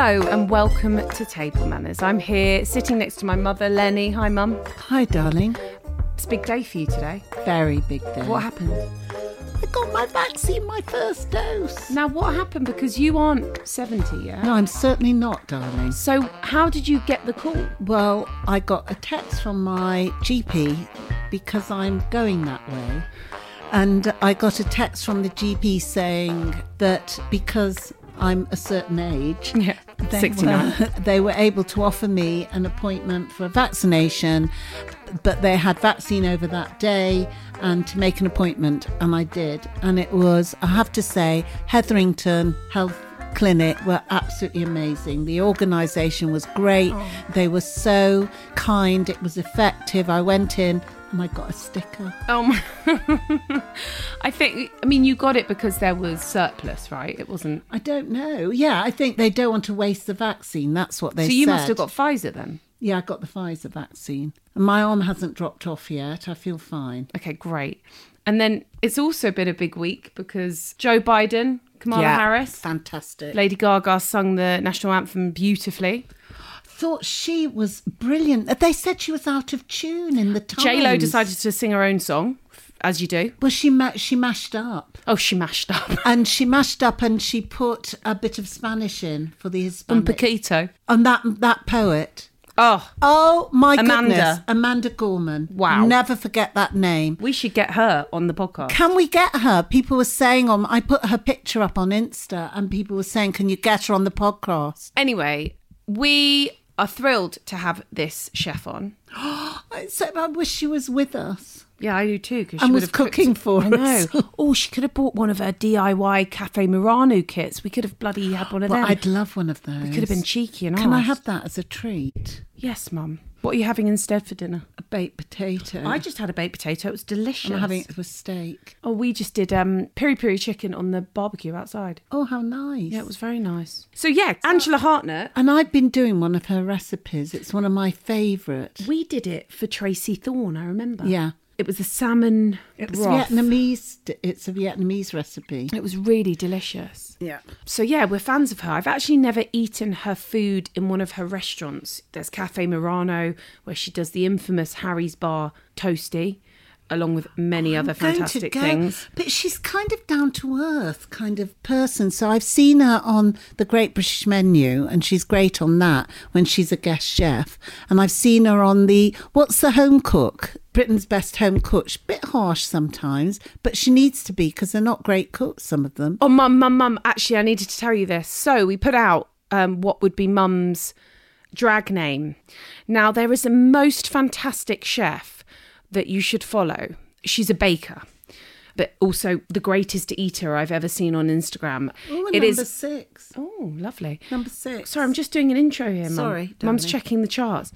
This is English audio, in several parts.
Hello and welcome to Table Manners. I'm here sitting next to my mother, Lennie. Hi, Mum. Hi, darling. It's a big day for you today. Very big day. What happened? I got my vaccine, my first dose. Now, what happened? Because you aren't 70 yet. No, I'm certainly not, darling. So, how did you get the call? Well, I got a text from my GP because I'm going that way. And I got a text from the GP saying that because I'm a certain age, Yeah, they 69. were, they were able to offer me an appointment for a vaccination, but they had vaccine over that day and to make an appointment, and I did. And it was, I have to say, Hetherington Health Clinic were absolutely amazing. The organisation was great. Oh. They were so kind. It was effective. I went in and I got a sticker. Oh, my. I think, I mean, you got it because there was surplus, right? It wasn't. I don't know. Yeah, I think they don't want to waste the vaccine. That's what they so, you said. must have got Pfizer then. Yeah, I got the Pfizer vaccine. And my arm hasn't dropped off yet. I feel fine. Okay, great. And then it's also been a big week because Joe Biden, Kamala Harris, Fantastic. Lady Gaga sung the national anthem beautifully. Thought she was brilliant. Uh, they said she was out of tune in the times. J Lo decided to sing her own song, as you do. Well, she ma- she mashed up. Oh, she mashed up. And she mashed up and she put a bit of Spanish in for the Un Hispanic. poquito. And that that poet. Oh, Oh my Amanda. goodness. Amanda Gorman. Wow. Never forget that name. we should get her on the podcast. Can we get her? People were saying on I put her picture up on Insta and people were saying, Can you get her on the podcast? Anyway, we are thrilled to have this chef on. I I wish she was with us. Yeah, I do too. Cause And she was would have cooked- cooking for I know. us. oh, she could have bought one of her DIY Cafe Murano kits. We could have bloody had one of Well, them. I'd love one of those. we could have been cheeky and Can I have that as a treat? Yes, Mum. What are you having instead for dinner? A baked potato. I just had a baked potato. It was delicious. I'm having it with steak. Oh, we just did um, piri piri chicken on the barbecue outside. Oh, how nice. Yeah, it was very nice. So yeah, Angela Hartnett. And I've been doing one of her recipes. It's one of my favourite. We did it for Tracey Thorn. I remember. Yeah. It was a salmon It's broth. Vietnamese. It's a Vietnamese recipe. It was really delicious. Yeah. So yeah, we're fans of her. I've actually never eaten her food in one of her restaurants. There's Cafe Murano, where she does the infamous Harry's Bar toasty, along with many other fantastic things. But she's kind of down to earth kind of person. So I've seen her on the Great British Menu, and she's great on that when she's a guest chef. And I've seen her on the What's the Home Cook? Britain's Best Home Cook. She's a bit harsh sometimes, but she needs to be because they're not great cooks, some of them. Oh, mum, mum, mum. Actually, I needed to tell you this. So we put out um, what would be mum's drag name. Now, there is a most fantastic chef that you should follow. She's a baker. But also the greatest eater I've ever seen on Instagram. Oh, It number is six. Oh, lovely. Number six. Sorry, I'm just doing an intro here, Mum. Sorry, Mum's checking the charts.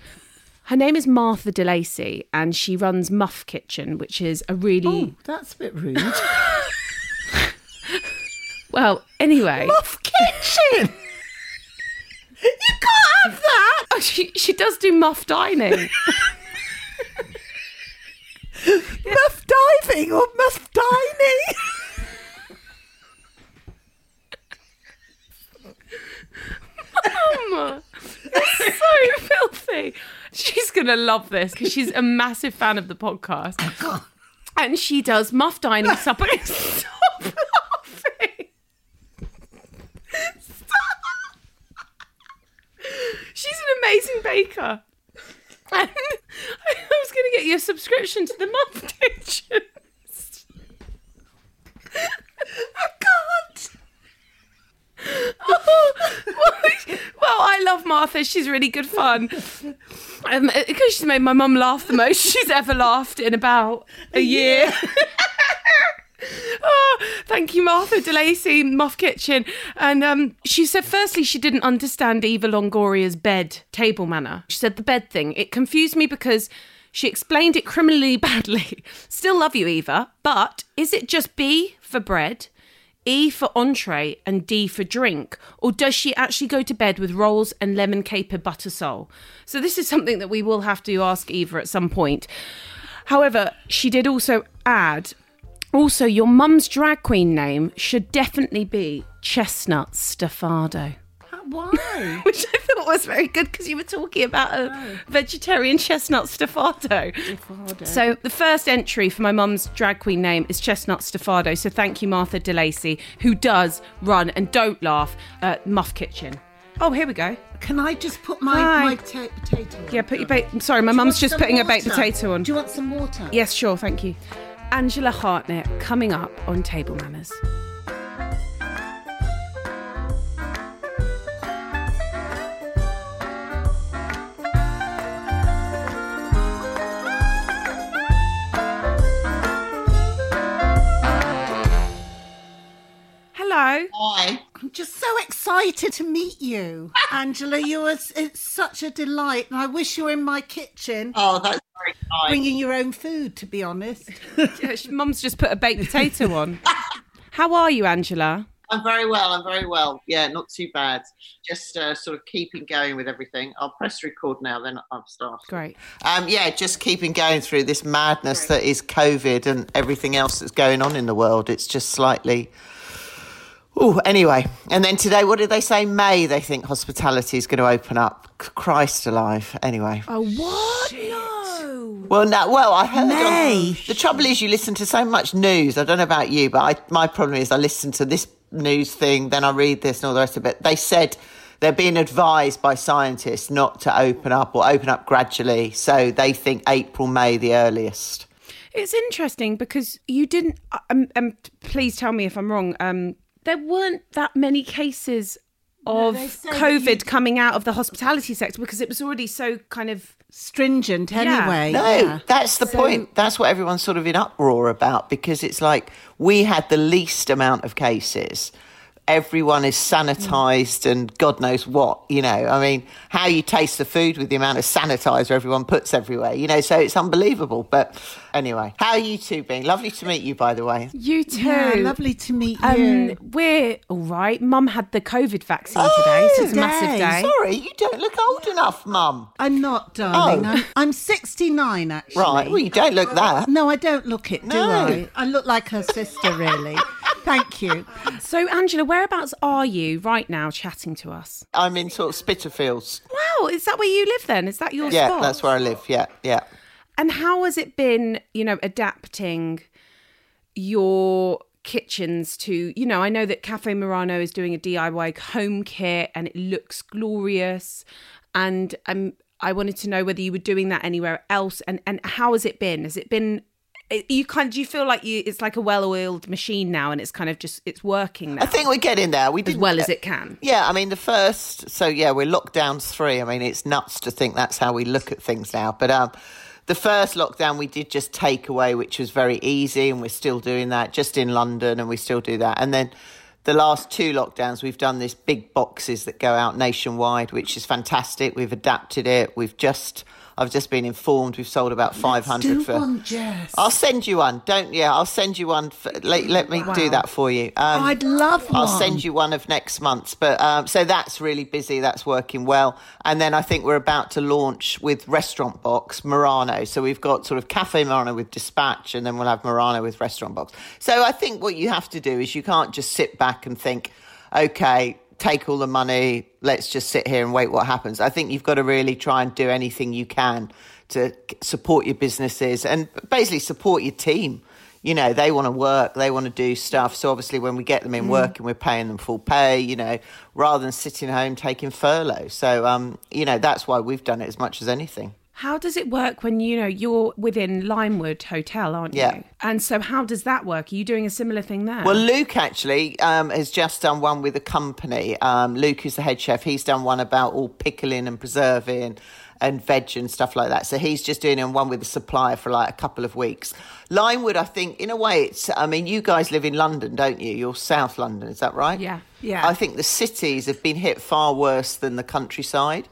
Her name is Martha de Lacey, and she runs Muff Kitchen, which is a really Oh, that's a bit rude. well. Anyway, Muff Kitchen. you can't have that. Oh, she she does do muff dining. Muff diving or muff dining. Mum, so filthy. She's gonna love this because she's a massive fan of the podcast. and she does muff dining supper. Stop laughing. Stop. She's an amazing baker. I was going to get you a subscription to the Muff Kitchen. I can't. Oh, well, I love Martha. She's really good fun. Um, because she's made my mum laugh the most she's ever laughed in about a year. oh, thank you, Martha de Lacey, Muff Kitchen. And um, she said, firstly, she didn't understand Eva Longoria's bed table manner. She said the bed thing. It confused me because she explained it criminally badly. Still love you, Eva, but is it just B for bread? E for entree and D for drink? Or does she actually go to bed with rolls and lemon caper butter sole? So, this is something that we will have to ask Eva at some point. However, she did also add also, your mum's drag queen name should definitely be Chestnut Stafado. Why? Which I thought was very good because you were talking about a oh. vegetarian chestnut stafado. So the first entry for my mum's drag queen name is Chestnut Stafado. So thank you, Martha de Lacey, who does run and don't laugh at Muff Kitchen. Oh, here we go. Can I just put my, Hi. my ta- potato on? Yeah, put your baked. Sorry, my mum's just putting a baked potato on. Do you want some water? Yes, sure, thank you. Angela Hartnett coming up on Table Manners. Hello. Hi. I'm just so excited to meet you, Angela. You are, it's such a delight, and I wish you were in my kitchen, Oh, that's very kind. bringing your own food. To be honest, Yeah, Mum's just put a baked potato on. How are you, Angela? I'm very well. I'm very well. Yeah, not too bad. Just uh, sort of keeping going with everything. I'll press record now. Then I'll start. Great. Um, yeah, just keeping going through this madness that is COVID and everything else that's going on in the world. It's just slightly. Oh, anyway. And then today, what did they say? May, they think hospitality is going to open up. Christ alive. Anyway. Oh, what? No. Well, no, well, I heard. May. On, the trouble is, you listen to so much news. I don't know about you, but I, my problem is, I listen to this news thing, then I read this and all the rest of it. They said they're being advised by scientists not to open up or open up gradually. So they think April, May, the earliest. It's interesting because you didn't. Um, um, please tell me if I'm wrong. Um, there weren't that many cases of they say that COVID you- coming out of the hospitality sector because it was already so kind of. stringent anyway. No, yeah. that's the point. That's what everyone's sort of in uproar about because it's like we had the least amount of cases. Everyone is sanitized and God knows what, you know. I mean, how you taste the food with the amount of sanitizer everyone puts everywhere, you know, so it's unbelievable. But anyway, how are you two being? Lovely to meet you, by the way. You too. Yeah, lovely to meet you. Um, we're all right. Mum had the COVID vaccine today, so it's a massive today. day. Sorry, you don't look old enough, Mum. I'm not, darling. Oh. I'm, I'm 69, actually. Right, well, you don't look that. No, I don't look it, do No. I? I look like her sister, really. Thank you. So, Angela, whereabouts are you right now chatting to us? I'm in sort of Spitalfields. Wow, is that where you live then? Is that your Yeah, spot? that's where I live. Yeah, yeah. And how has it been, you know, adapting your kitchens to, you know, I know that Cafe Murano is doing a DIY home kit and it looks glorious. And um, I wanted to know whether you were doing that anywhere else and, and how has it been? Has it been you kind do you feel like you it's like a well-oiled machine now and it's kind of just it's working now I think we're getting there. We do as well as it can. Yeah, I mean the first. So yeah, we're lockdowns three. I mean it's nuts to think that's how we look at things now. But um, the first lockdown we did just take away, which was very easy, and we're still doing that just in London, and we still do that. And then the last two lockdowns, we've done this big boxes that go out nationwide, which is fantastic. We've adapted it. We've just. I've just been informed we've sold about 500 Do for. one, Jess. I'll send you one. Don't yeah, I'll send you one. For, let, let me do that for you. Um, I'd love I'll send you one of next month's. But um, so that's really busy. That's working well. And then I think we're about to launch with Restaurant Box Murano. So we've got sort of Cafe Murano with Dispatch, and then we'll have Murano with Restaurant Box. So I think what you have to do is you can't just sit back and think, okay, take all the money. Let's just sit here and wait what happens. I think you've got to really try and do anything you can to support your businesses and basically support your team. you know, they want to work, they want to do stuff. So obviously, when we get them in working, we're paying them full pay, you know, rather than sitting home taking furlough. So, um, you know, that's why we've done it as much as anything. How does it work when you know you're within Limewood Hotel, aren't Yeah. you? And so, how does that work? Are you doing a similar thing there? Well, Luke actually um, has just done one with a company. Um, Luke is the head chef. He's done one about all pickling and preserving and veg and stuff like that. So he's just doing one with a supplier for like a couple of weeks. Limewood, I think, in a way, it's. I mean, you guys live in London, don't you? You're South London, is that right? Yeah. Yeah. I think the cities have been hit far worse than the countryside.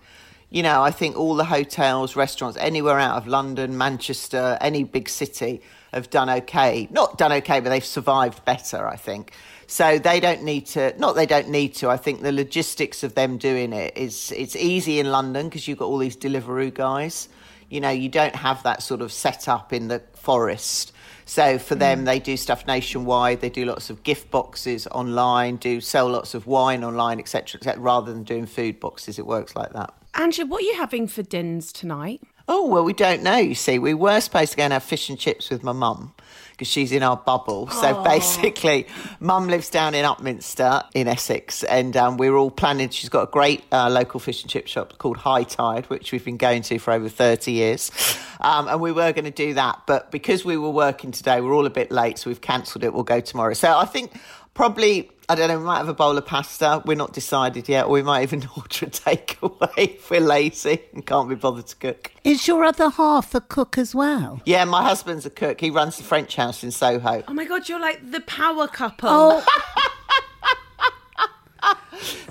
You know, I think all the hotels, restaurants, anywhere out of London, Manchester, any big city have done okay. Not done okay, but they've survived better, I think. So they don't need to, not they don't need to, I think the logistics of them doing it is, it's easy in London because you've got all these Deliveroo guys. You know, you don't have that sort of setup in the forest. So for them, mm. they do stuff nationwide. They do lots of gift boxes online, do sell lots of wine online, etc., etc. Rather than doing food boxes, it works like that. Angela, what are you having for dins tonight? Oh well, we don't know. You see, we were supposed to go and have fish and chips with my mum because she's in our bubble. So basically, mum lives down in Upminster in Essex, and um, we are all planning. She's got a great uh, local fish and chip shop called High Tide, which we've been going to for over thirty years, um, and we were going to do that. But because we were working today, we're all a bit late, so we've cancelled it. We'll go tomorrow. So I think probably. I don't know, we might have a bowl of pasta. We're not decided yet. Or we might even order a takeaway if we're lazy and can't be bothered to cook. Is your other half a cook as well? Yeah, my husband's a cook. He runs the French house in Soho. Oh my God, you're like the power couple. Oh,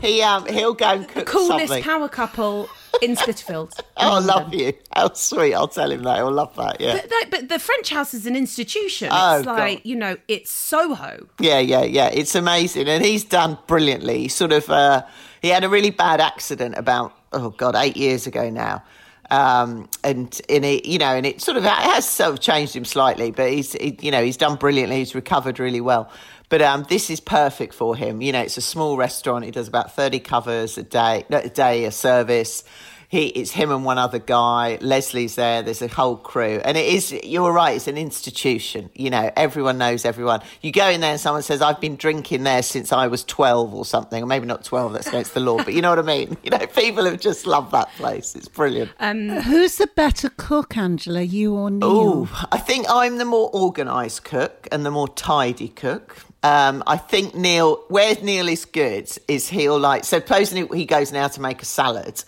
He um he'll go and cook coolest something. power couple in Spitalfields. oh, I love you. How sweet. I'll tell him that. He'll love that. Yeah. But, that- but the French house is an institution. Oh, it's like, God. you know, it's Soho. Yeah, yeah, yeah. It's amazing. And he's done brilliantly. He sort of uh he had a really bad accident about oh god, eight years ago now. Um, and in it, you know, and it sort of it has sort of changed him slightly, but he's, he, you know, he's done brilliantly. He's recovered really well. But um, this is perfect for him. You know, it's a small restaurant. He does about thirty covers a day, a day, a service. He, it's him and one other guy. Leslie's there. There's a whole crew, and it is. You're right. It's an institution. You know, everyone knows everyone. You go in there, and someone says, "I've been drinking there since I was 12 or something," or maybe not 12. That's against the law, but you know what I mean. You know, people have just loved that place. It's brilliant. who's the better cook, Angela? You or Neil? Oh, I think I'm the more organised cook and the more tidy cook. Um, I think Neil, where Neil is good, is he'll like, so supposing he goes now to make a salad,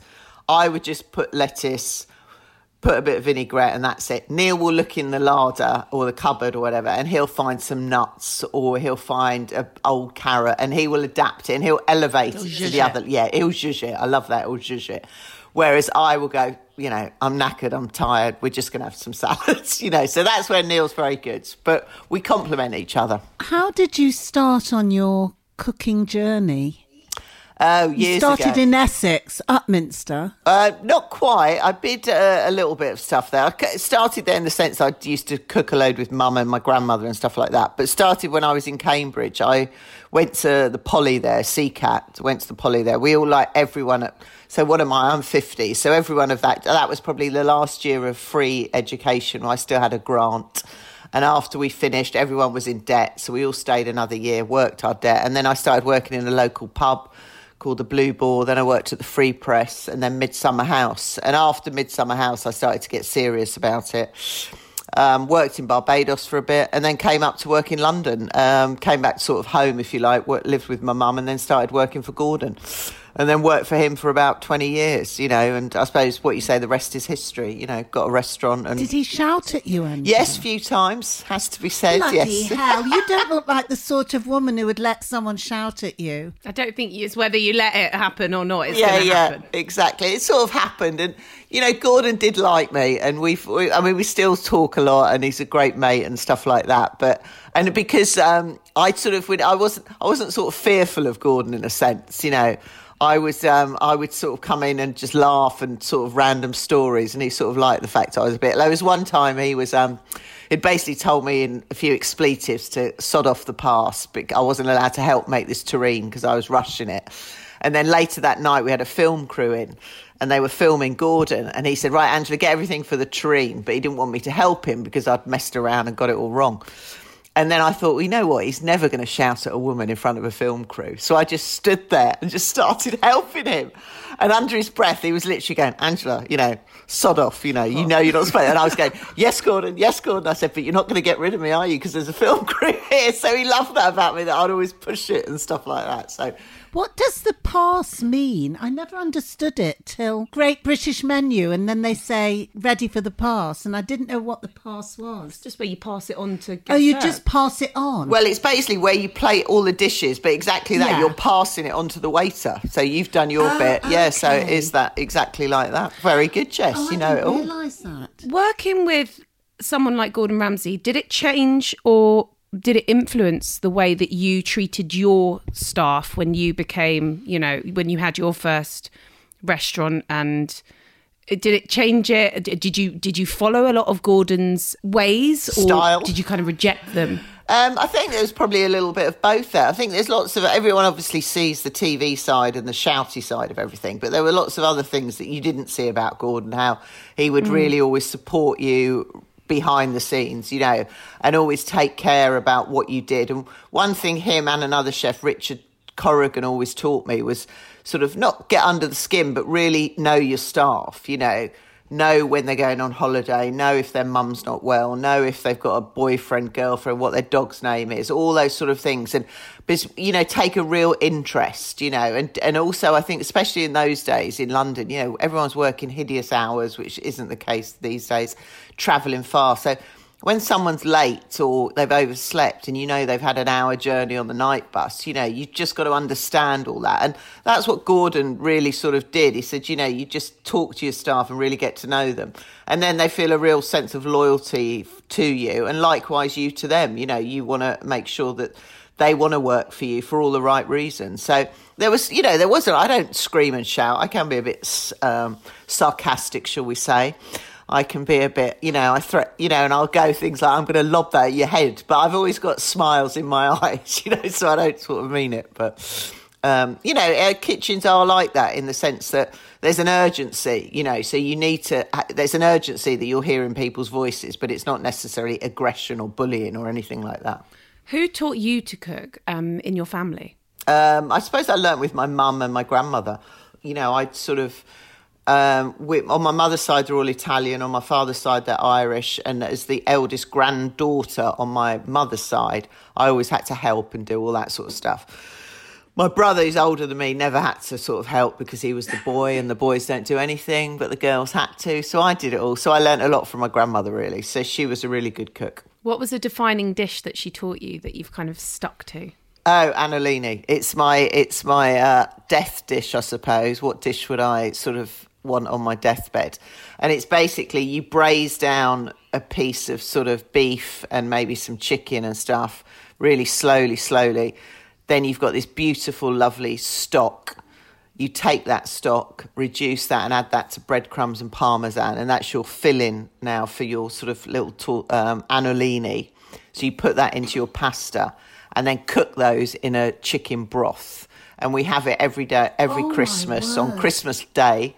I would just put lettuce, put a bit of vinaigrette, and that's it. Neil will look in the larder or the cupboard or whatever, and he'll find some nuts or he'll find an old carrot, and he will adapt it and he'll elevate it to the it. other. Yeah, he'll zhuzh it. I love that. He'll zhuzh it. Whereas I will go, you know, I'm knackered, I'm tired, we're just going to have some salads, you know. So that's where Neil's very good. But we complement each other. How did you start on your cooking journey? Oh, You years started ago. in Essex, Upminster. Uh, not quite. I did uh, a little bit of stuff there. I started there in the sense I used to cook a load with mum and my grandmother and stuff like that. But started when I was in Cambridge. I went to the Poly there, CCAT, went to the Poly there. We all like everyone at. So what am I? I'm 50. So everyone of that, that was probably the last year of free education. I still had a grant. And after we finished, everyone was in debt. So we all stayed another year, worked our debt. And then I started working in a local pub called the Blue Ball. Then I worked at the Free Press and then Midsummer House. And after Midsummer House, I started to get serious about it. Um, worked in Barbados for a bit and then came up to work in London. Um, came back sort of home, if you like, worked, lived with my mum and then started working for Gordon. And then worked for him for about 20 years, you know. And I suppose what you say, the rest is history. You know, got a restaurant and. Did he shout at you, Angela? Yes, few times, has to be said. Bloody yes. hell! You don't look like the sort of woman who would let someone shout at you. I don't think it's whether you let it happen or not. It's yeah, yeah, happen. exactly. It sort of happened, and you know, Gordon did like me, and we've, we, I mean, we still talk a lot, and he's a great mate and stuff like that. But and because um, I sort of, would- I wasn't, I wasn't sort of fearful of Gordon in a sense, you know. I was, um, I would sort of come in and just laugh and sort of random stories, and he sort of liked the fact I was a bit. There was one time he was, um, he basically told me in a few expletives to sod off the past, but I wasn't allowed to help make this terrine because I was rushing it. And then later that night, we had a film crew in and they were filming Gordon. And he said, Right, Angela, get everything for the terrine. But he didn't want me to help him because I'd messed around and got it all wrong. And then I thought, well, you know what? He's never going to shout at a woman in front of a film crew. So I just stood there and just started helping him. And under his breath, he was literally going, Angela, you know, sod off, you know, you oh. know you're not supposed And I was going, yes, Gordon, yes, Gordon. I said, but you're not going to get rid of me, are you? Because there's a film crew here. So he loved that about me, that I'd always push it and stuff like that. So What does the pass mean? I never understood it till Great British Menu, and then they say ready for the pass, and I didn't know what the pass was. Just where you pass it on to. Oh, you served. just pass it on. Well, it's basically where you plate all the dishes, but exactly that. Yeah. You're passing it on to the waiter. So you've done your oh, bit. Yeah, so it okay. is that exactly like that. Very good, Jess. oh, you I know it didn't all. realise that. working with someone like Gordon Ramsay, did it change or did it influence the way that you treated your staff when you became, you know, when you had your first restaurant and did it change it? Did you did you follow a lot of Gordon's ways or Style. did you kind of reject them? Um, I think there's probably a little bit of both there. I think there's lots of everyone obviously sees the TV side and the shouty side of everything, but there were lots of other things that you didn't see about Gordon. How he would really always support you behind the scenes, you know, and always take care about what you did. And one thing him and another chef, Richard Corrigan, always taught me was sort of not get under the skin, but really know your staff, you know know when they're going on holiday, know if their mum's not well, know if they've got a boyfriend, girlfriend, what their dog's name is, all those sort of things. And, you know, take a real interest, you know. And, and also, I think, especially in those days in London, you know, everyone's working hideous hours, which isn't the case these days, travelling far. So, when someone's late or they've overslept and you know they've had an hour journey on the night bus, you know, you've just got to understand all that. And that's what Gordon really sort of did. He said, you know, you just talk to your staff and really get to know them. And then they feel a real sense of loyalty to you and likewise you to them. You know, you want to make sure that they want to work for you for all the right reasons. So there was, you know, there wasn't, I don't scream and shout. I can be a bit um, sarcastic, shall we say. I can be a bit, you know, I threat, you know, and I'll go things like, I'm going to lob that at your head. But I've always got smiles in my eyes, you know, so I don't sort of mean it. But, um, you know, uh, kitchens are like that in the sense that there's an urgency, you know, so you need to, there's an urgency that you'll hear in people's voices, but it's not necessarily aggression or bullying or anything like that. Who taught you to cook um, in your family? Um, I suppose I learnt with my mum and my grandmother. You know, I'd sort of, um, with, on my mother's side, they're all Italian. On my father's side, they're Irish. And as the eldest granddaughter on my mother's side, I always had to help and do all that sort of stuff. My brother, who's older than me, never had to sort of help because he was the boy, and the boys don't do anything, but the girls had to. So I did it all. So I learnt a lot from my grandmother, really. So she was a really good cook. What was a defining dish that she taught you that you've kind of stuck to? Oh, anolini. It's my it's my uh, death dish, I suppose. What dish would I sort of want on my deathbed? And it's basically you braise down a piece of sort of beef and maybe some chicken and stuff really slowly, slowly. Then you've got this beautiful, lovely stock. You take that stock, reduce that, and add that to breadcrumbs and parmesan, and that's your filling now for your sort of little to- um, anolini. So you put that into your pasta, and then cook those in a chicken broth. And we have it every day, every Oh, Christmas on. Christmas Day.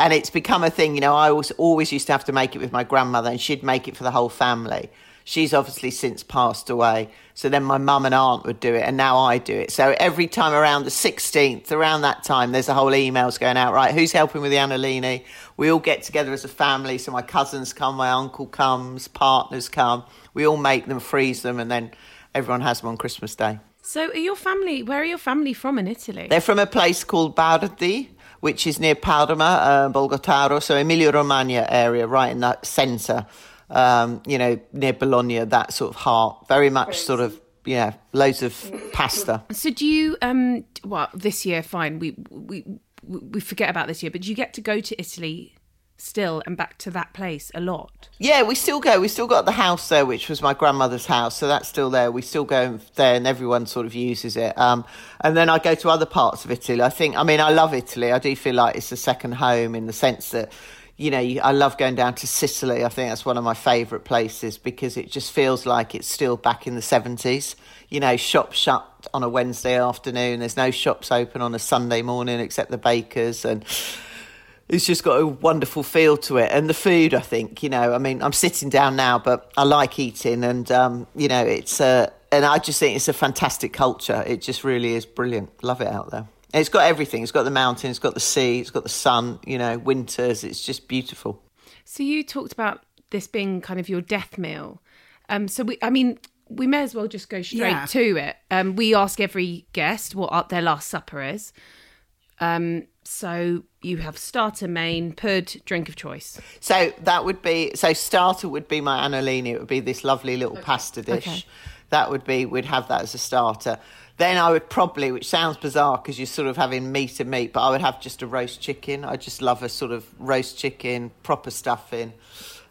And it's become a thing, you know. I was always used to have to make it with my grandmother, and she'd make it for the whole family. She's obviously since passed away. So then my mum and aunt would do it, and now I do it. So every time around the 16th, around that time, there's a whole emails going out, right? Who's helping with the Anolini? We all get together as a family. So my cousins come, my uncle comes, partners come. We all make them, freeze them, and then everyone has them on Christmas Day. So, are your family? Where are your family from in Italy? They're from a place called Bardi, which is near Parma, uh, Borgotaro, so Emilia Romagna area, right in that centre. Um, you know, near Bologna, that sort of heart. Very much sort of, yeah, loads of pasta. So, do you? Um, well, this year, fine. We we we we forget about this year, but do you get to go to Italy still and back to that place a lot? Yeah, we still go. We still got the house there, which was my grandmother's house, so that's still there. We still go there, and everyone sort of uses it. Um, and then I go to other parts of Italy. I think, I mean, I love Italy. I do feel like it's a second home in the sense that, you know, I love going down to Sicily. I think that's one of my favourite places because it just feels like it's still back in the seventies. You know, shops shut on a Wednesday afternoon. There's no shops open on a Sunday morning except the bakers and it's just got a wonderful feel to it. And the food, I think, you know, I mean, I'm sitting down now, but I like eating, and um, you know, it's uh, and I just think it's a fantastic culture. It just really is brilliant. Love it out there. And it's got everything. It's got the mountains, it's got the sea, it's got the sun. You know, winters. It's just beautiful. So you talked about this being kind of your death meal. Um, so we, I mean, we may as well just go straight Yeah. to it. Um, we ask every guest what their last supper is. Um, so you have starter, main, pud, drink of choice. So that would be so starter would be my anolini. It would be this lovely little pasta dish. Okay. That would be we'd have that as a starter. Then I would probably, which sounds bizarre because you're sort of having meat and meat, but I would have just a roast chicken. I just love a sort of roast chicken, proper stuffing,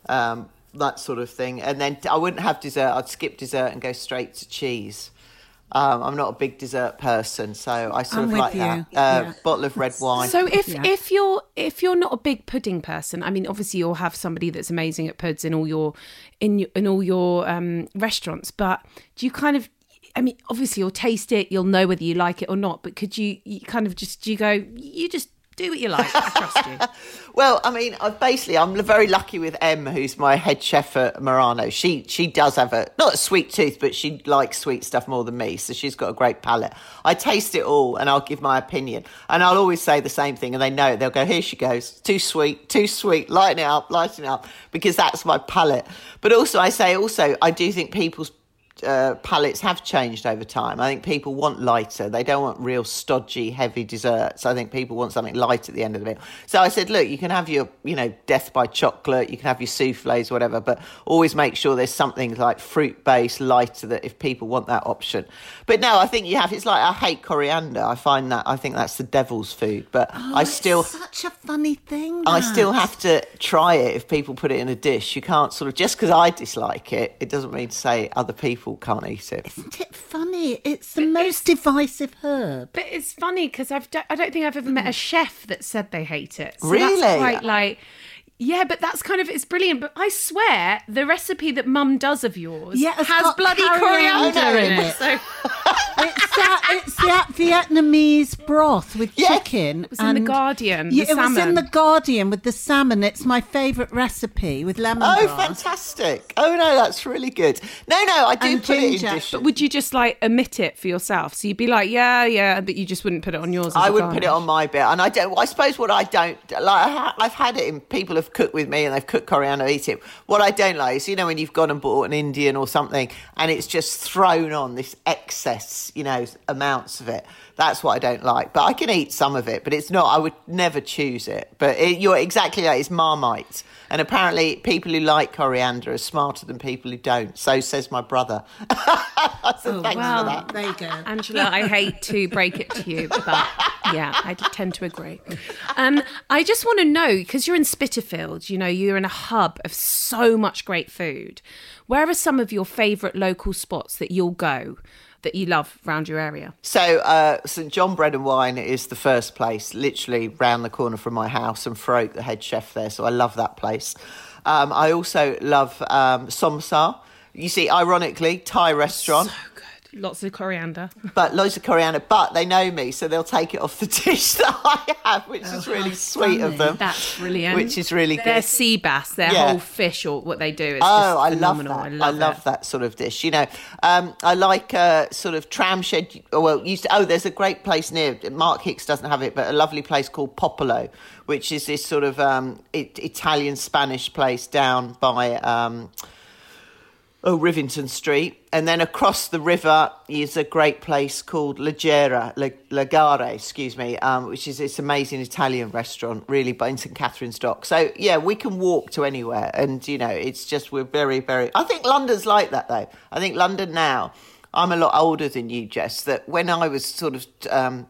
um, that sort of thing. And then I wouldn't have dessert. I'd skip dessert and go straight to cheese. Um, I'm not a big dessert person, so I sort I'm of with like you. that. Uh, Yeah. Bottle of red wine. So if Yeah. if you're if you're not a big pudding person, I mean, obviously you'll have somebody that's amazing at puds in all your in your, in all your um, restaurants. But do you kind of, I mean, obviously you'll taste it, you'll know whether you like it or not. But could you, you kind of just do you go, you just do what you like. I trust you. Well, I mean, I basically, I'm very lucky with Em, who's my head chef at Murano. She she does have a not a sweet tooth, but she likes sweet stuff more than me, so she's got a great palate. I taste it all, and I'll give my opinion, and I'll always say the same thing, and they know it. They'll go, "Here she goes, too sweet, too sweet, lighten it up, lighten it up," because that's my palate. But also, I say also, I do think people's uh, palates have changed over time. I think people want lighter. They don't want real stodgy, heavy desserts. I think people want something light at the end of the meal. So I said, look, you can have your, you know, death by chocolate, you can have your souffles, whatever, but always make sure there's something like fruit based, lighter that if people want that option. But no, I think you have. It's like I hate coriander. I find that I think that's the devil's food. But I still. such a funny thing. I still have to try it if people put it in a dish. You can't sort of just because I dislike it, it doesn't mean to say other people can't eat it. Isn't it funny? It's the most divisive herb. But it's funny because I've d- I don't think I've ever met a chef that said they hate it. So Really? That's quite like. Yeah, but that's kind of it's brilliant. But I swear the recipe that Mum does of yours Yeah, has got bloody coriander coriander in in it. it. So It's that. It's that Vietnamese broth with Yeah. chicken. It was in The Guardian, Yeah, the it was in the Guardian with the salmon. It's my favourite recipe with lemongrass. Oh, fantastic! Oh no, that's really good. No, no, I do And put it in ginger. dishes. But would you just like omit it for yourself? So you'd be like, yeah, yeah, but you just wouldn't put it on yours. As I a would put it on my bit, and I don't. I suppose what I don't like, I ha- I've had it in people have cooked with me and they've cooked coriander, eat it. What I don't like is you know when you've gone and bought an Indian or something, and it's just thrown on this excess, you know, amounts of it. That's what I don't like. But I can eat some of it, but it's not. I would never choose it. But it, you're exactly right. It's Marmite, and apparently people who like coriander are smarter than people who don't. So says my brother. so thanks well, for that. There you go. Angela, I hate to break it to you, but yeah, I tend to agree. Um, I just want to know because you're in Spitalfields, you know, you're in a hub of so much great food. Where are some of your favourite local spots that you'll go that you love around your area? So, uh, St John Bread and Wine is the first place, literally round the corner from my house, and Farouk, the head chef there. So I love that place. Um, I also love um, Som Saa. You see, ironically, Thai restaurant, Lots of coriander. but loads of coriander. But they know me, so they'll take it off the dish that I have, which is really sweet of them. That's brilliant. Which is really Their good. Their sea bass, their Yeah. whole fish, or what they do. Is Oh, just I love that. I love, it. that sort of dish. You know, um, I like uh, sort of tram shed. oh, Well, used to, oh, there's a great place near. Mark Hix doesn't have it, but a lovely place called Popolo, which is this sort of um, it, Italian Spanish place down by. Um, Oh, Rivington Street. And then across the river is a great place called Leggera, Legare, excuse me, um, which is this amazing Italian restaurant, really, by in St Catherine's Dock. So, yeah, we can walk to anywhere. And, you know, it's just, we're very, very. I think London's like that, though. I think London now, I'm a lot older than you, Jess, that when I was sort of. Um,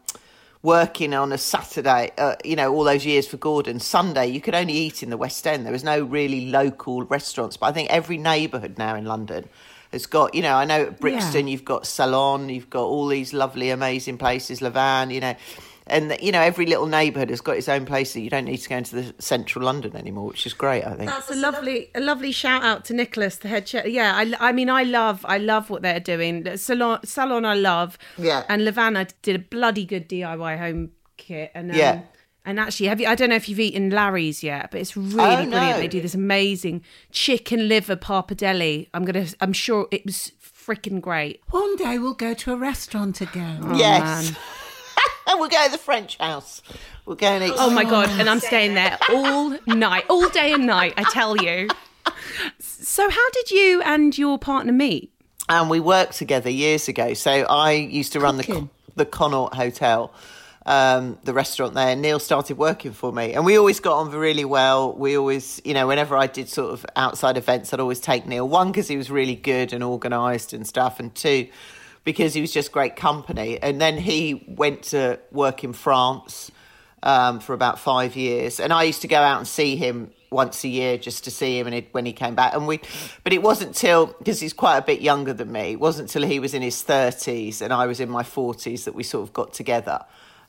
working on a Saturday, uh, you know, all those years for Gordon, Sunday, you could only eat in the West End. There was no really local restaurants. But I think every neighbourhood now in London has got, you know, I know at Brixton you've got Salon, you've got all these lovely, amazing places, Levan, you know. And, you know, every little neighbourhood has got its own place that you don't need to go into the central London anymore, which is great, I think. That's a lovely, a lovely shout out to Nicholas, the head chef. Yeah, I, I mean, I love, I love what they're doing. Salon, Salon, I love. Yeah. And Lavana did a bloody good DIY home kit, and um, Yeah. And actually, have you? I don't know if you've eaten Larry's yet, but it's really Oh, brilliant. no. They do this amazing chicken liver pappardelle. I'm gonna. I'm sure it was freaking great. One day we'll go to a restaurant again. yes. And we'll go to the French house. We'll go and eat. Oh my god! And I'm staying there all night, all day and night. I tell you. So, how did you and your partner meet? and we worked together years ago. So I used to run the Cooking. the Connaught Hotel, um, the restaurant there. Neil started working for me, and we always got on really well. We always, you know, whenever I did sort of outside events, I'd always take Neil. One because he was really good and organised and stuff, and two because he was just great company. And then he went to work in France um, for about five years, and I used to go out and see him once a year just to see him and it, when he came back and we but it wasn't till because he's quite a bit younger than me it wasn't till he was in his 30s and I was in my 40s that we sort of got together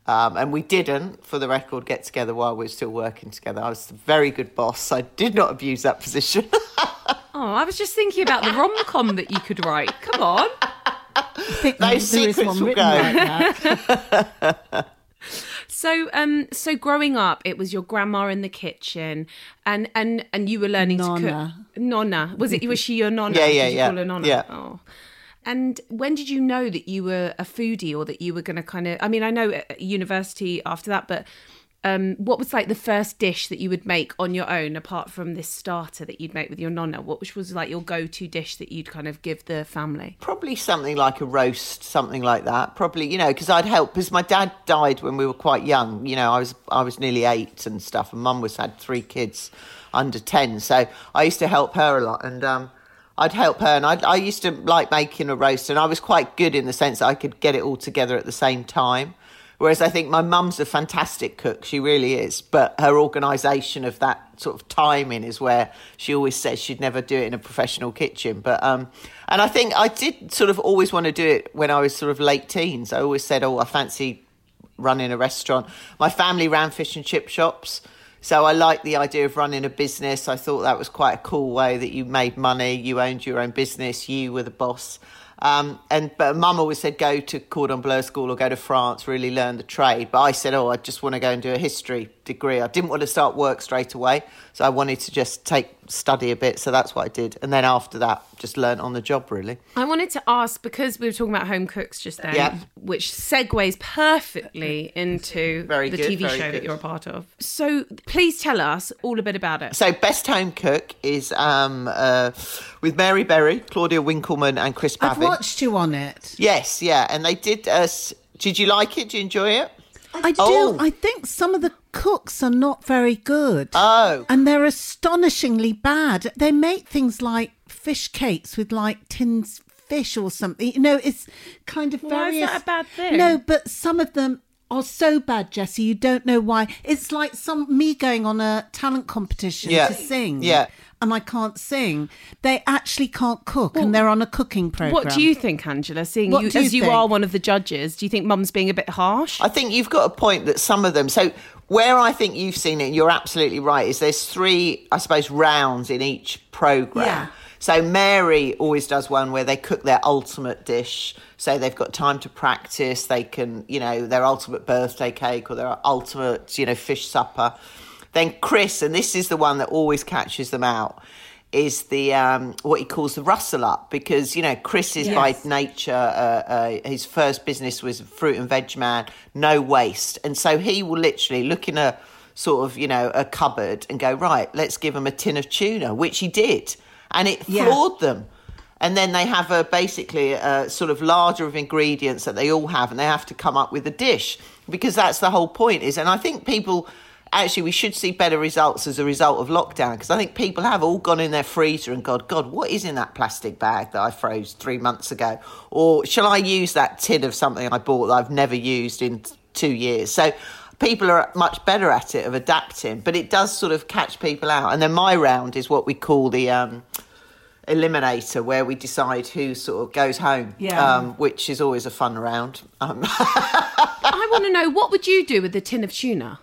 um, and we didn't for the record get together while we were still working together I was a very good boss I did not abuse that position Oh, I was just thinking about the rom com that you could write. Come on. I Those secrets one will go. like. So, um, so growing up, it was your grandma in the kitchen, and and and you were learning to cook. Nonna, was it? Was she your nonna? Yeah, yeah, Did you yeah. Call her nonna? Yeah. Oh. And when did you know that you were a foodie, or that you were going to kind of? I mean, I know at university after that, but um, what was like the first dish that you would make on your own, apart from this starter that you'd make with your nonna? What which was like your go-to dish that you'd kind of give the family? Probably something like a roast, something like that. Probably, you know, because I'd help because my dad died when we were quite young. You know, I was I was nearly eight and stuff, and mum was had three kids under ten, so I used to help her a lot, and um, I'd help her, and I I used to like making a roast, and I was quite good in the sense that I could get it all together at the same time. Whereas I think my mum's a fantastic cook, she really is, but her organisation of that sort of timing is where she always says she'd never do it in a professional kitchen. But um, and I think I did sort of always want to do it when I was sort of late teens. I always said, oh, I fancy running a restaurant. My family ran fish and chip shops. So I liked the idea of running a business. I thought that was quite a cool way that you made money, you owned your own business, you were the boss. Um, and but mum always said go to Cordon Bleu school or go to France, really learn the trade. But I said, oh, I just want to go and do a history degree. I didn't want to start work straight away, so I wanted to just take study a bit. So that's what I did. And then after that, just learn on the job really. I wanted to ask because we were talking about home cooks just then, Yeah. which segues perfectly into Very the good, TV very show that you're a part of. So please tell us all a bit about it. So best home cook is um, uh, with Mary Berry, Claudia Winkleman, and Chris I've Bavin. watched you on it. Yes, yeah, and they did. Uh, did you like it? Did you enjoy it? I do. Oh. I think some of the cooks are not very good. Oh. And they're astonishingly bad. They make things like fish cakes with like tins fish or something. You know, it's kind of various. Why is that a bad thing? No, but some of them are so bad, Jessie. You don't know why. It's like some me going on a talent competition Yeah. to sing. Yeah. And I can't sing. They actually can't cook, and they're on a cooking program. What do you think, Angela? Seeing What you do you as you are one of the judges, do you think Mum's being a bit harsh? I think you've got a point that some of them. So where I think you've seen it, you're absolutely right. Is there's three, I suppose, rounds in each program. Yeah. So Mary always does one where they cook their ultimate dish. So they've got time to practice. They can, you know, their ultimate birthday cake or their ultimate, you know, fish supper. Then Chris, and this is the one that always catches them out, is the um, what he calls the rustle up because you know Chris is by nature uh, uh, his first business was fruit and veg man, no waste, and so he will literally look in a sort of you know a cupboard and go right, let's give him a tin of tuna, which he did, and it Yeah. floored them. And then they have a basically a sort of larger of ingredients that they all have, and they have to come up with a dish because that's the whole point. Is and I think people actually we should see better results as a result of lockdown because I think people have all gone in their freezer and gone, God, what is in that plastic bag that I froze three months ago? Or shall I use that tin of something I bought that I've never used in two years? So people are much better at it of adapting, but it does sort of catch people out. And then my round is what we call the um, eliminator, where we decide who sort of goes home, Yeah. um, which is always a fun round. Um, I want to know what would you do with a tin of tuna?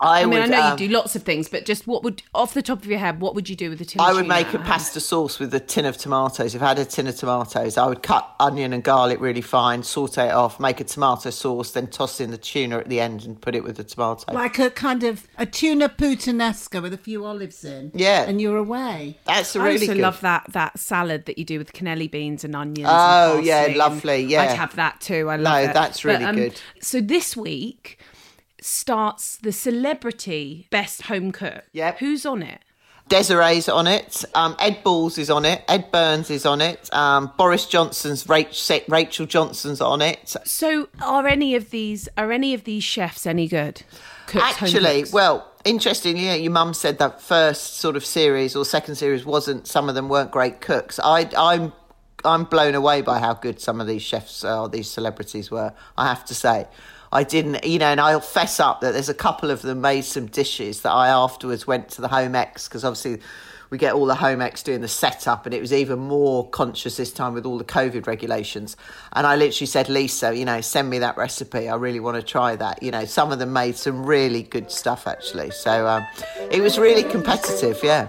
I, I, mean, would, I know um, you do lots of things, but just what would, off the top of your head, what would you do with a tin? of I would make a pasta sauce with a tin of tomatoes. If I had a tin of tomatoes, I would cut onion and garlic really fine, saute it off, make a tomato sauce, then toss in the tuna at the end and put it with the tomato. Like a kind of a tuna puttanesca with a few olives in. Yeah. And you're away. That's a I really also good. love that that salad that you do with cannelli beans and onions. Oh, and yeah, lovely, yeah. I'd have that too. I No, love it. No that's really But, um, good. So this week starts the celebrity best home cook. Yep. Who's on it? Des'ree's on it. Um, Ed Balls is on it. Ed Byrne is on it. Um, Boris Johnson's Rachel, Rachel Johnson's on it. So are any of these are any of these chefs any good? Cooks, Actually, well, interestingly, yeah, your mum said that first sort of series or second series wasn't. Some of them weren't great cooks. I, I'm, I'm blown away by how good some of these chefs or these celebrities were. I have to say, I didn't, you know, and I'll fess up that there's a couple of them made some dishes that I afterwards went to the home ex because obviously. We get all the home ex doing the setup, and it was even more conscious this time with all the COVID regulations. And I literally said, Lisa, you know, send me that recipe. I really want to try that. You know, some of them made some really good stuff actually. So um, it was really competitive, yeah.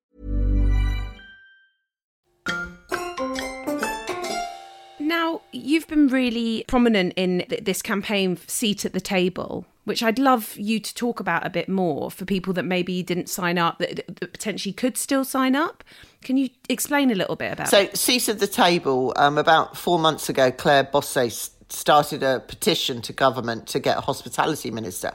Now, you've been really prominent in th- this campaign, Seat at the Table, which I'd love you to talk about a bit more for people that maybe didn't sign up, that, that potentially could still sign up. Can you explain a little bit about So, it? seat at the table. Um, about four months ago, Claire Bosi started a petition to government to get a hospitality minister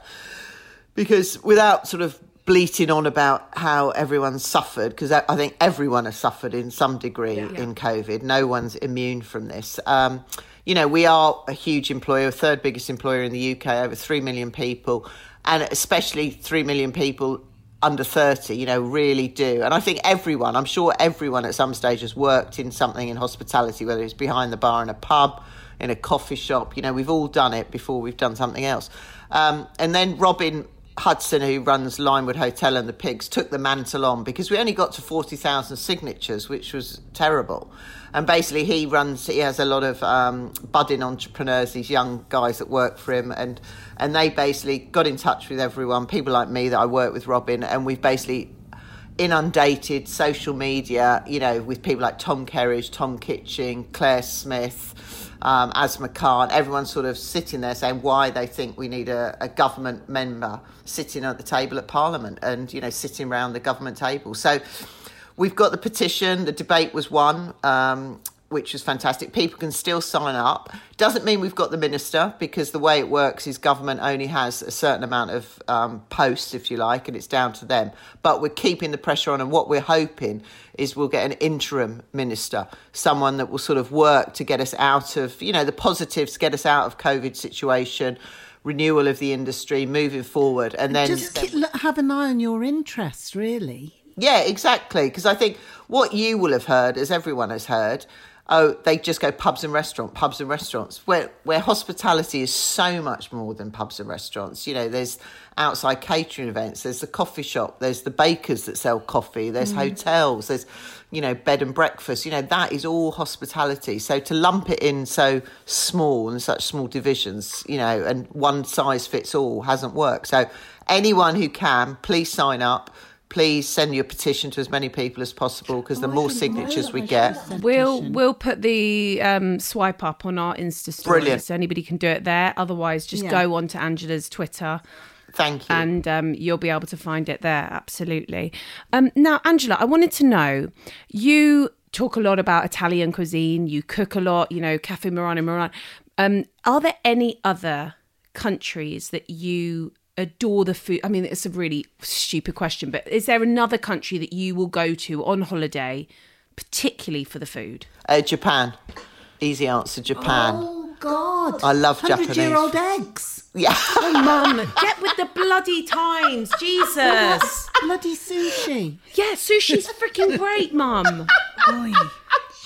because without sort of bleating on about how everyone suffered, because I think everyone has suffered in some degree in COVID. No one's immune from this. Um, you know, we are a huge employer, third biggest employer in the UK, over 3 million people, and especially 3 million people under 30, you know, really do. And I think everyone, I'm sure everyone at some stage has worked in something in hospitality, whether it's behind the bar in a pub, in a coffee shop, you know, we've all done it before we've done something else. Um, and then Robin Hutson, who runs Limewood Hotel and the Pigs, took the mantle on because we only got to 40,000 signatures, which was terrible. And basically, he runs, he has a lot of um, budding entrepreneurs, these young guys that work for him, and, and they basically got in touch with everyone, people like me that I work with, Robin, and we've basically inundated social media, you know, with people like Tom Kerridge, Tom Kitchin, Clare Smyth, um, Asma Khan, everyone's sort of sitting there saying why they think we need a, a government member sitting at the table at Parliament and, you know, sitting around the government table. So we've got the petition, the debate was won. Um, which was fantastic. People can still sign up. Doesn't mean we've got the minister because the way it works is government only has a certain amount of um, posts, if you like, and it's down to them. But we're keeping the pressure on, and what we're hoping is we'll get an interim minister, someone that will sort of work to get us out of, you know, the positives, get us out of COVID situation, renewal of the industry, moving forward, and then Just keep, look, have an eye on your interests, really. Yeah, exactly. Because I think what you will have heard, as everyone has heard, oh, they just go pubs and restaurants, pubs and restaurants, where where hospitality is so much more than pubs and restaurants. You know, there's outside catering events, there's the coffee shop, there's the bakers that sell coffee, there's mm. hotels, there's you know bed and breakfast. You know that is all hospitality. So to lump it in so small and such small divisions, you know, and one size fits all hasn't worked. So anyone who can, please sign up please send your petition to as many people as possible because the Oh, more signatures we get We'll petition. we'll put the um, swipe up on our Insta story, Brilliant. so anybody can do it there. Otherwise, just Yeah. go on to Angela's Twitter, thank you and um, you'll be able to find it there. Absolutely. Um, now, Angela, I wanted to know you talk a lot about Italian cuisine. You cook a lot. You know, Cafe Murano Murano. Um, are there any other countries that you adore the food? I mean, it's a really stupid question, but is there another country that you will go to on holiday particularly for the food? Uh, Japan. Easy answer, Japan. Oh God! I love Hundred-year-old eggs. Yeah. Oh, mum, get with the bloody times, Jesus. Bloody sushi. Yeah, sushi's freaking great, mum. Oi.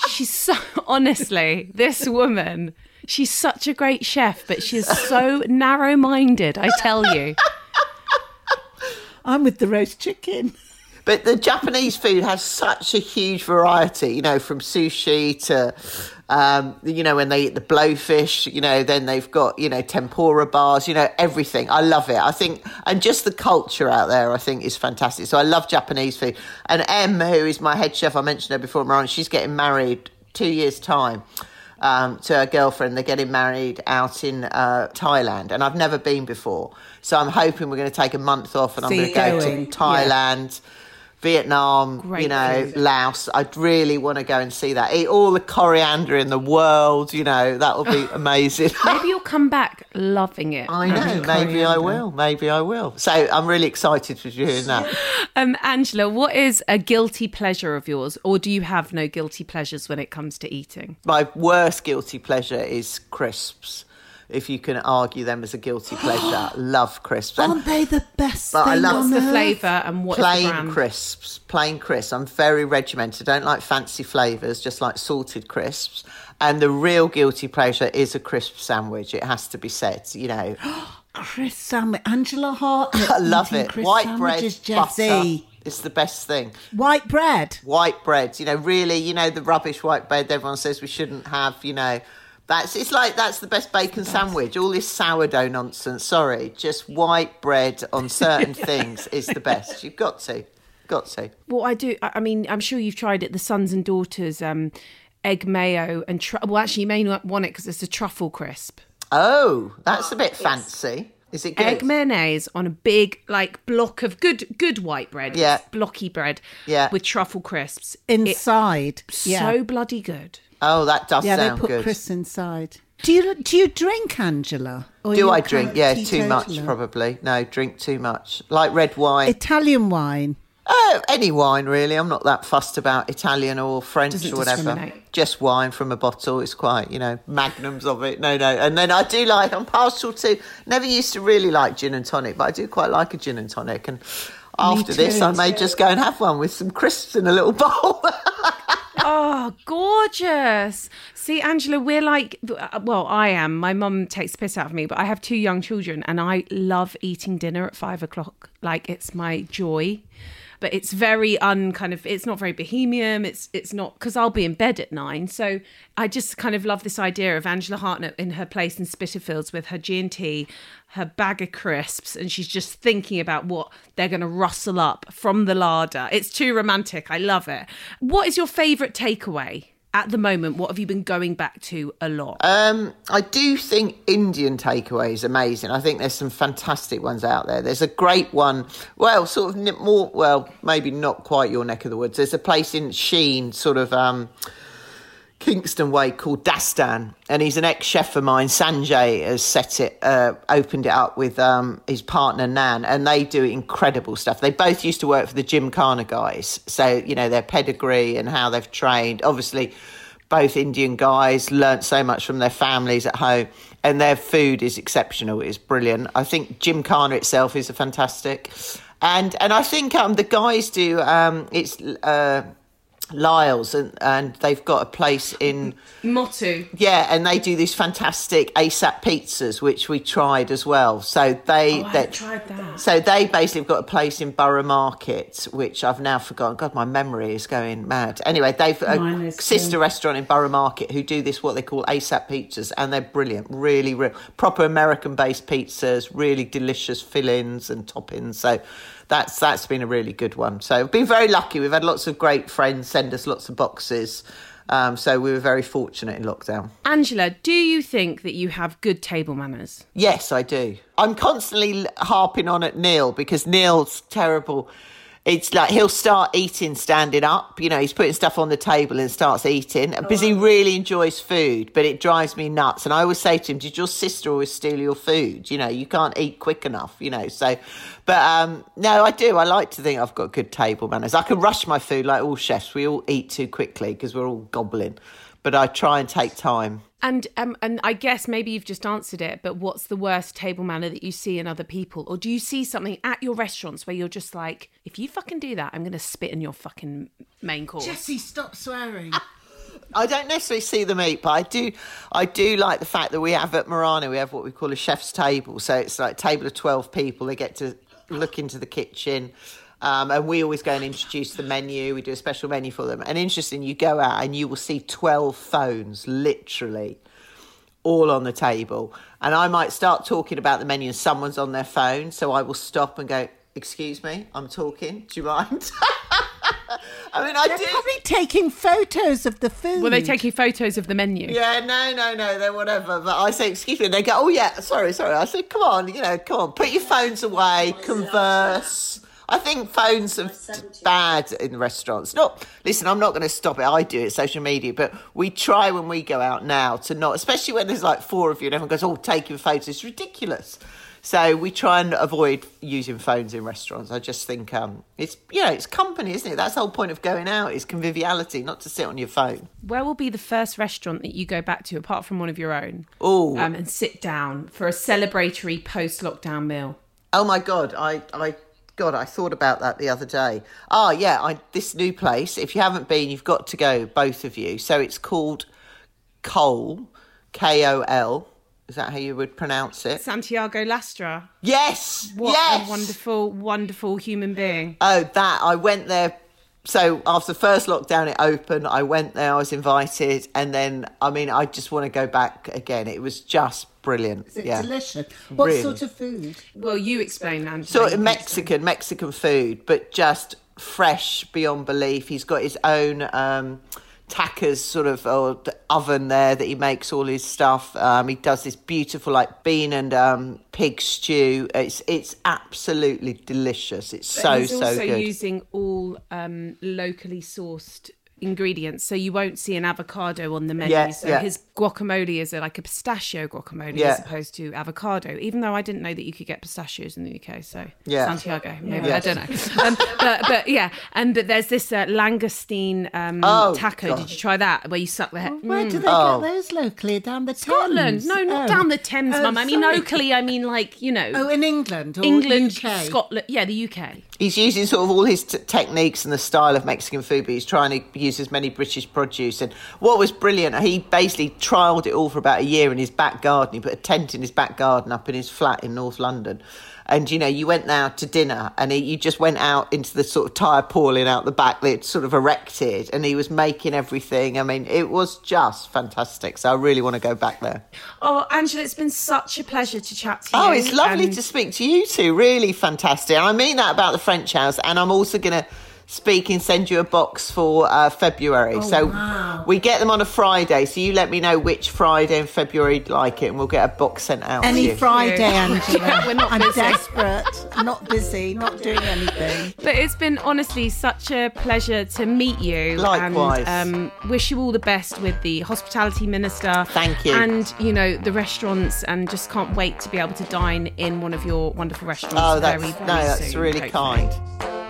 She's so honestly, this woman, she's such a great chef, but she's so narrow-minded. I tell you. I'm with the roast chicken. But the Japanese food has such a huge variety, you know, from sushi to, um, you know, when they eat the blowfish, you know, then they've got, you know, tempura bars, you know, everything. I love it. I think, and just the culture out there, I think is fantastic. So I love Japanese food. And Em, who is my head chef, I mentioned her before, Marion, she's getting married two years' time. Um, to her girlfriend, they're getting married out in uh, Thailand, and I've never been before. So I'm hoping we're going to take a month off, and I'm going to go going, to Thailand. Vietnam, Great you know, food. Laos. I'd really want to go and see that. Eat all the coriander in the world, you know, that would be amazing. Maybe you'll come back loving it. I know, maybe I will, maybe I will. So I'm really excited for you hearing that. Um, Angela, what is a guilty pleasure of yours, or do you have no guilty pleasures when it comes to eating? My worst guilty pleasure is crisps. If you can argue them as a guilty pleasure, love crisps. And Aren't they the best But I love on the flavour and what's the plain brand? crisps, plain crisps. I'm very regimented. I don't like fancy flavours, just like salted crisps. And the real guilty pleasure is a crisp sandwich. It has to be said, you know. Crisp sandwich. Angela Hart. I love eating it. crisp White bread, sandwiches, butter. It's the best thing. White bread. White bread, you know, really, you know, the rubbish white bread everyone says we shouldn't have, you know. That's it's like that's the best bacon sandwich. All this sourdough nonsense. Sorry, just white bread on certain things is the best. You've got to, got to. Well, I do. I I mean, I'm sure you've tried it. The sons and daughters, um, egg mayo and tru- well, actually, you may not want it because it's a truffle crisp. Oh, that's a bit fancy. Is it good? Egg mayonnaise on a big like block of good good white bread. Yeah. Blocky bread. Yeah. with truffle crisps. Inside. It's yeah. so bloody good. Oh, that does yeah, they put good. crisps inside. Do you do you drink, Angela? Or Do I drink? of Yeah, too much probably. No, drink too much. Like red wine. Italian wine. Oh, any wine really. I'm not that fussed about Italian or French Doesn't or whatever. discriminate. Just wine from a bottle. It's quite, you know, magnums of it. No, no. And then I do like. I'm partial to. Never used to really like gin and tonic, but I do quite like a gin and tonic. And after this. I may just go and have one with some crisps in a little bowl. Oh, gorgeous. See, Angela, we're like, uh, well, I am. My mum takes piss out of me, but I have two young children and I love eating dinner at five o'clock. Like, it's my joy. But it's very un kind of, it's not very bohemian. It's it's not, because I'll be in bed at nine. So I just kind of love this idea of Angela Hartnett in her place in Spitalfields with her G&T, her bag of crisps, and she's just thinking about what they're going to rustle up from the larder. It's too romantic. I love it. What is your favourite takeaway at the moment? What have you been going back to a lot? Um, I do think Indian takeaway is amazing. I think there's some fantastic ones out there. There's a great one, well, sort of more, well, maybe not quite your neck of the woods. There's a place in Sheen, sort of um, Kingston Way, called Dastan, and he's an ex-chef of mine. Sanjay has set it, uh, opened it up with um, his partner Nan, and they do incredible stuff. They both used to work for the Gymkhana guys, so you know their pedigree and how they've trained. Obviously both Indian guys learnt so much from their families at home, and their food is exceptional. It's brilliant. I think Gymkhana itself is a fantastic, and and I think um the guys do um it's uh Lyle's and and they've got a place in Motu. yeah, and they do these fantastic ASAP pizzas, which we tried as well. So they, Oh, they tried that. So they basically have got a place in Borough Market, which I've now forgotten. God, my memory is going mad. Anyway, they've Mine a sister too. restaurant in Borough Market who do this what they call ASAP pizzas, and they're brilliant. Really, real proper American-based pizzas, really delicious fillings and toppings. So. That's that's been a really good one. So we've been very lucky. We've had lots of great friends send us lots of boxes. Um, so we were very fortunate in lockdown. Angela, do you think that you have good table manners? Yes, I do. I'm constantly harping on at Neil because Neil's terrible. It's like he'll start eating standing up. You know, he's putting stuff on the table and starts eating because he really enjoys food, but it drives me nuts. And I always say to him, Did your sister always steal your food? You know, you can't eat quick enough, you know. So, but um, no, I do. I like to think I've got good table manners. I can rush my food like all chefs. We all eat too quickly because we're all gobbling, but I try and take time. And um, and I guess maybe you've just answered it, but what's the worst table manner that you see in other people, or do you see something at your restaurants where you're just like, if you fucking do that, I'm going to spit in your fucking main course. Jessie, stop swearing. I don't necessarily see them eat, but I do. I do like the fact that we have at Murano, we have what we call a chef's table. So it's like a table of twelve people. They get to look into the kitchen, um, and we always go and introduce the menu. We do a special menu for them. And interesting, you go out and you will see twelve phones, literally, all on the table. And I might start talking about the menu, and someone's on their phone, so I will stop and go. Excuse me, I'm talking. Do you mind? I mean, I They're do. probably taking photos of the food. Were they taking photos of the menu? Yeah, no, no, no, they're whatever. But I say, excuse me, and they go, oh, yeah, sorry, sorry. I said, come on, you know, come on, put your phones away, converse. I think phones are bad in restaurants. Not, listen, I'm not going to stop it. I do it, social media, but we try when we go out now to not, especially when there's like four of you and everyone goes, oh, taking photos. It's ridiculous. So we try and avoid using phones in restaurants. I just think um, it's you know it's company, isn't it? That's the whole point of going out is conviviality, not to sit on your phone. Where will be the first restaurant that you go back to, apart from one of your own, Oh, um, and sit down for a celebratory post-lockdown meal? Oh my god, I I God, I thought about that the other day. Oh yeah, I this new place. If you haven't been, you've got to go, both of you. So it's called Kol, K O L. Is that how you would pronounce it? Santiago Lastra. Yes. What yes. a wonderful, wonderful human being. Oh, that I went there. So after the first lockdown, it opened. I went there. I was invited, and then I mean, I just want to go back again. It was just brilliant. Is it yeah. delicious? What Really. sort of food? Well, you explain, Angela. sort of Mexican, Mexican food, but just fresh beyond belief. He's got his own um, Tacker's sort of or oven there that he makes all his stuff. Um, he does this beautiful like bean and um, pig stew. It's it's absolutely delicious. It's so He's so also good. using all um, locally sourced ingredients, so you won't see an avocado on the menu. Yeah, so yeah. his guacamole is a, like a pistachio guacamole Yeah. as opposed to avocado. Even though I didn't know that you could get pistachios in the UK, so Yeah. Santiago, maybe Yeah. I don't know. Um, but but yeah, and but there's this uh, langoustine um, Oh, taco. God. Did you try that? Where you suck the head? Where do they Oh. get those locally? Down the Scotland? Thames? No, not Oh. down the Thames, Oh, mum. I mean sorry. locally. I mean like you know. Oh, in England or England, UK? Scotland, yeah, the UK. He's using sort of all his t- techniques and the style of Mexican food, but he's trying to use as many British produce. And what was brilliant, he basically trialled it all for about a year in his back garden. He put a tent in his back garden up in his flat in North London. And you know, you went now to dinner, and he, you just went out into the sort of tire pooling out the back that sort of erected, and he was making everything. I mean, it was just fantastic. So I really want to go back there. Oh, Angela, it's been such a pleasure to chat to oh, you. Oh, it's lovely and- to speak to you too. Really fantastic. And I mean that about the French house. And I'm also going to speak and send you a box for uh, February. Oh, so we get them on a Friday. So you let me know which Friday in February you'd like it, and we'll get a box sent out. to Any you. Friday, Angela. We're not I'm busy. desperate. Not busy. Not doing anything. But it's been honestly such a pleasure to meet you. Likewise. And um, wish you all the best with the hospitality minister. Thank you. And, you know, the restaurants, and just can't wait to be able to dine in one of your wonderful restaurants. Oh, that's very, very no, that's soon, really hopefully. kind.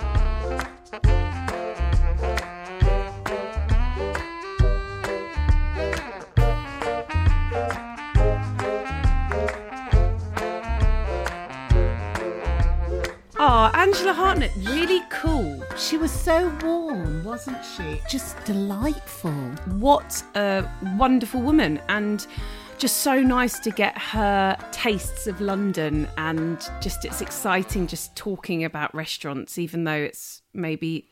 Oh, Angela Hartnett, really cool. She was so warm, wasn't she? Just delightful. What a wonderful woman. And just so nice to get her tastes of London. And just it's exciting just talking about restaurants, even though it's maybe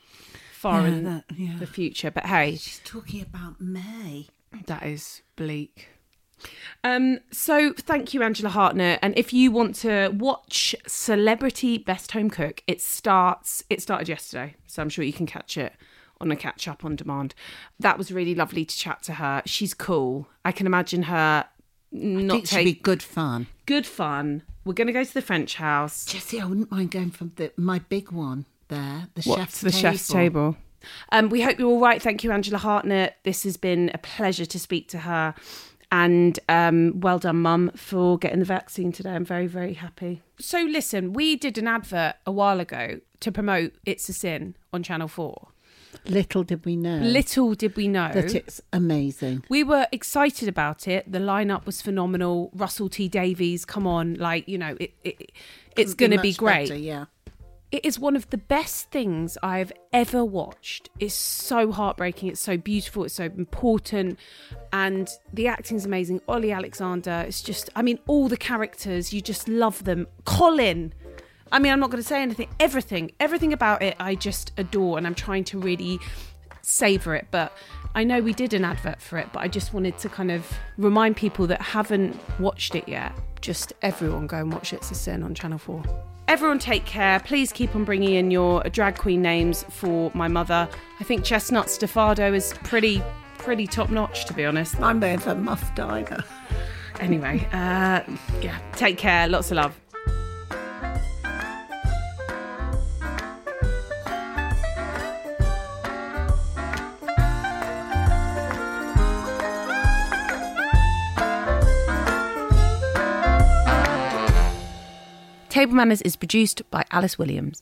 far Yeah, in that- yeah. the future. But hey, She's talking about May. that is bleak. Um, so thank you, Angela Hartnett. And if you want to watch Celebrity Best Home Cook, it starts. It started yesterday, so I'm sure you can catch it on a catch up on demand. That was really lovely to chat to her. She's cool. I can imagine her I not think it should be good fun. good fun. We're going to go to the French house. Jessie, I wouldn't mind going from the my big one. there. The What's chef's the table. chef's table? Um, we hope you're all right. Thank you, Angela Hartnett. This has been a pleasure to speak to her. And um, well done, Mum, for getting the vaccine today. I'm very, very happy. So, listen, we did an advert a while ago to promote It's a Sin on Channel 4. Little did we know Little did we know that it's amazing. we were excited about it. The lineup was phenomenal. Russell T Davies, come on, like you know, it, it it's going to be great. better, yeah. It is one of the best things I've ever watched. It's so heartbreaking. It's so beautiful. It's so important, and the acting's amazing. Ollie Alexander. It's just, I mean, all the characters. You just love them. Colin. I mean, I'm not going to say anything. Everything, everything about it, I just adore, and I'm trying to really savor it. But I know we did an advert for it, but I just wanted to kind of remind people that haven't watched it yet. Just everyone go and watch it. It's a Sin on Channel 4. Everyone take care. Please keep on bringing in your drag queen names for my mother. I think Chestnut Stefado is pretty, pretty top notch, to be honest. I'm there for Muff Diner. Anyway, uh, yeah, take care. Lots of love. Table Manners is produced by Alice Williams.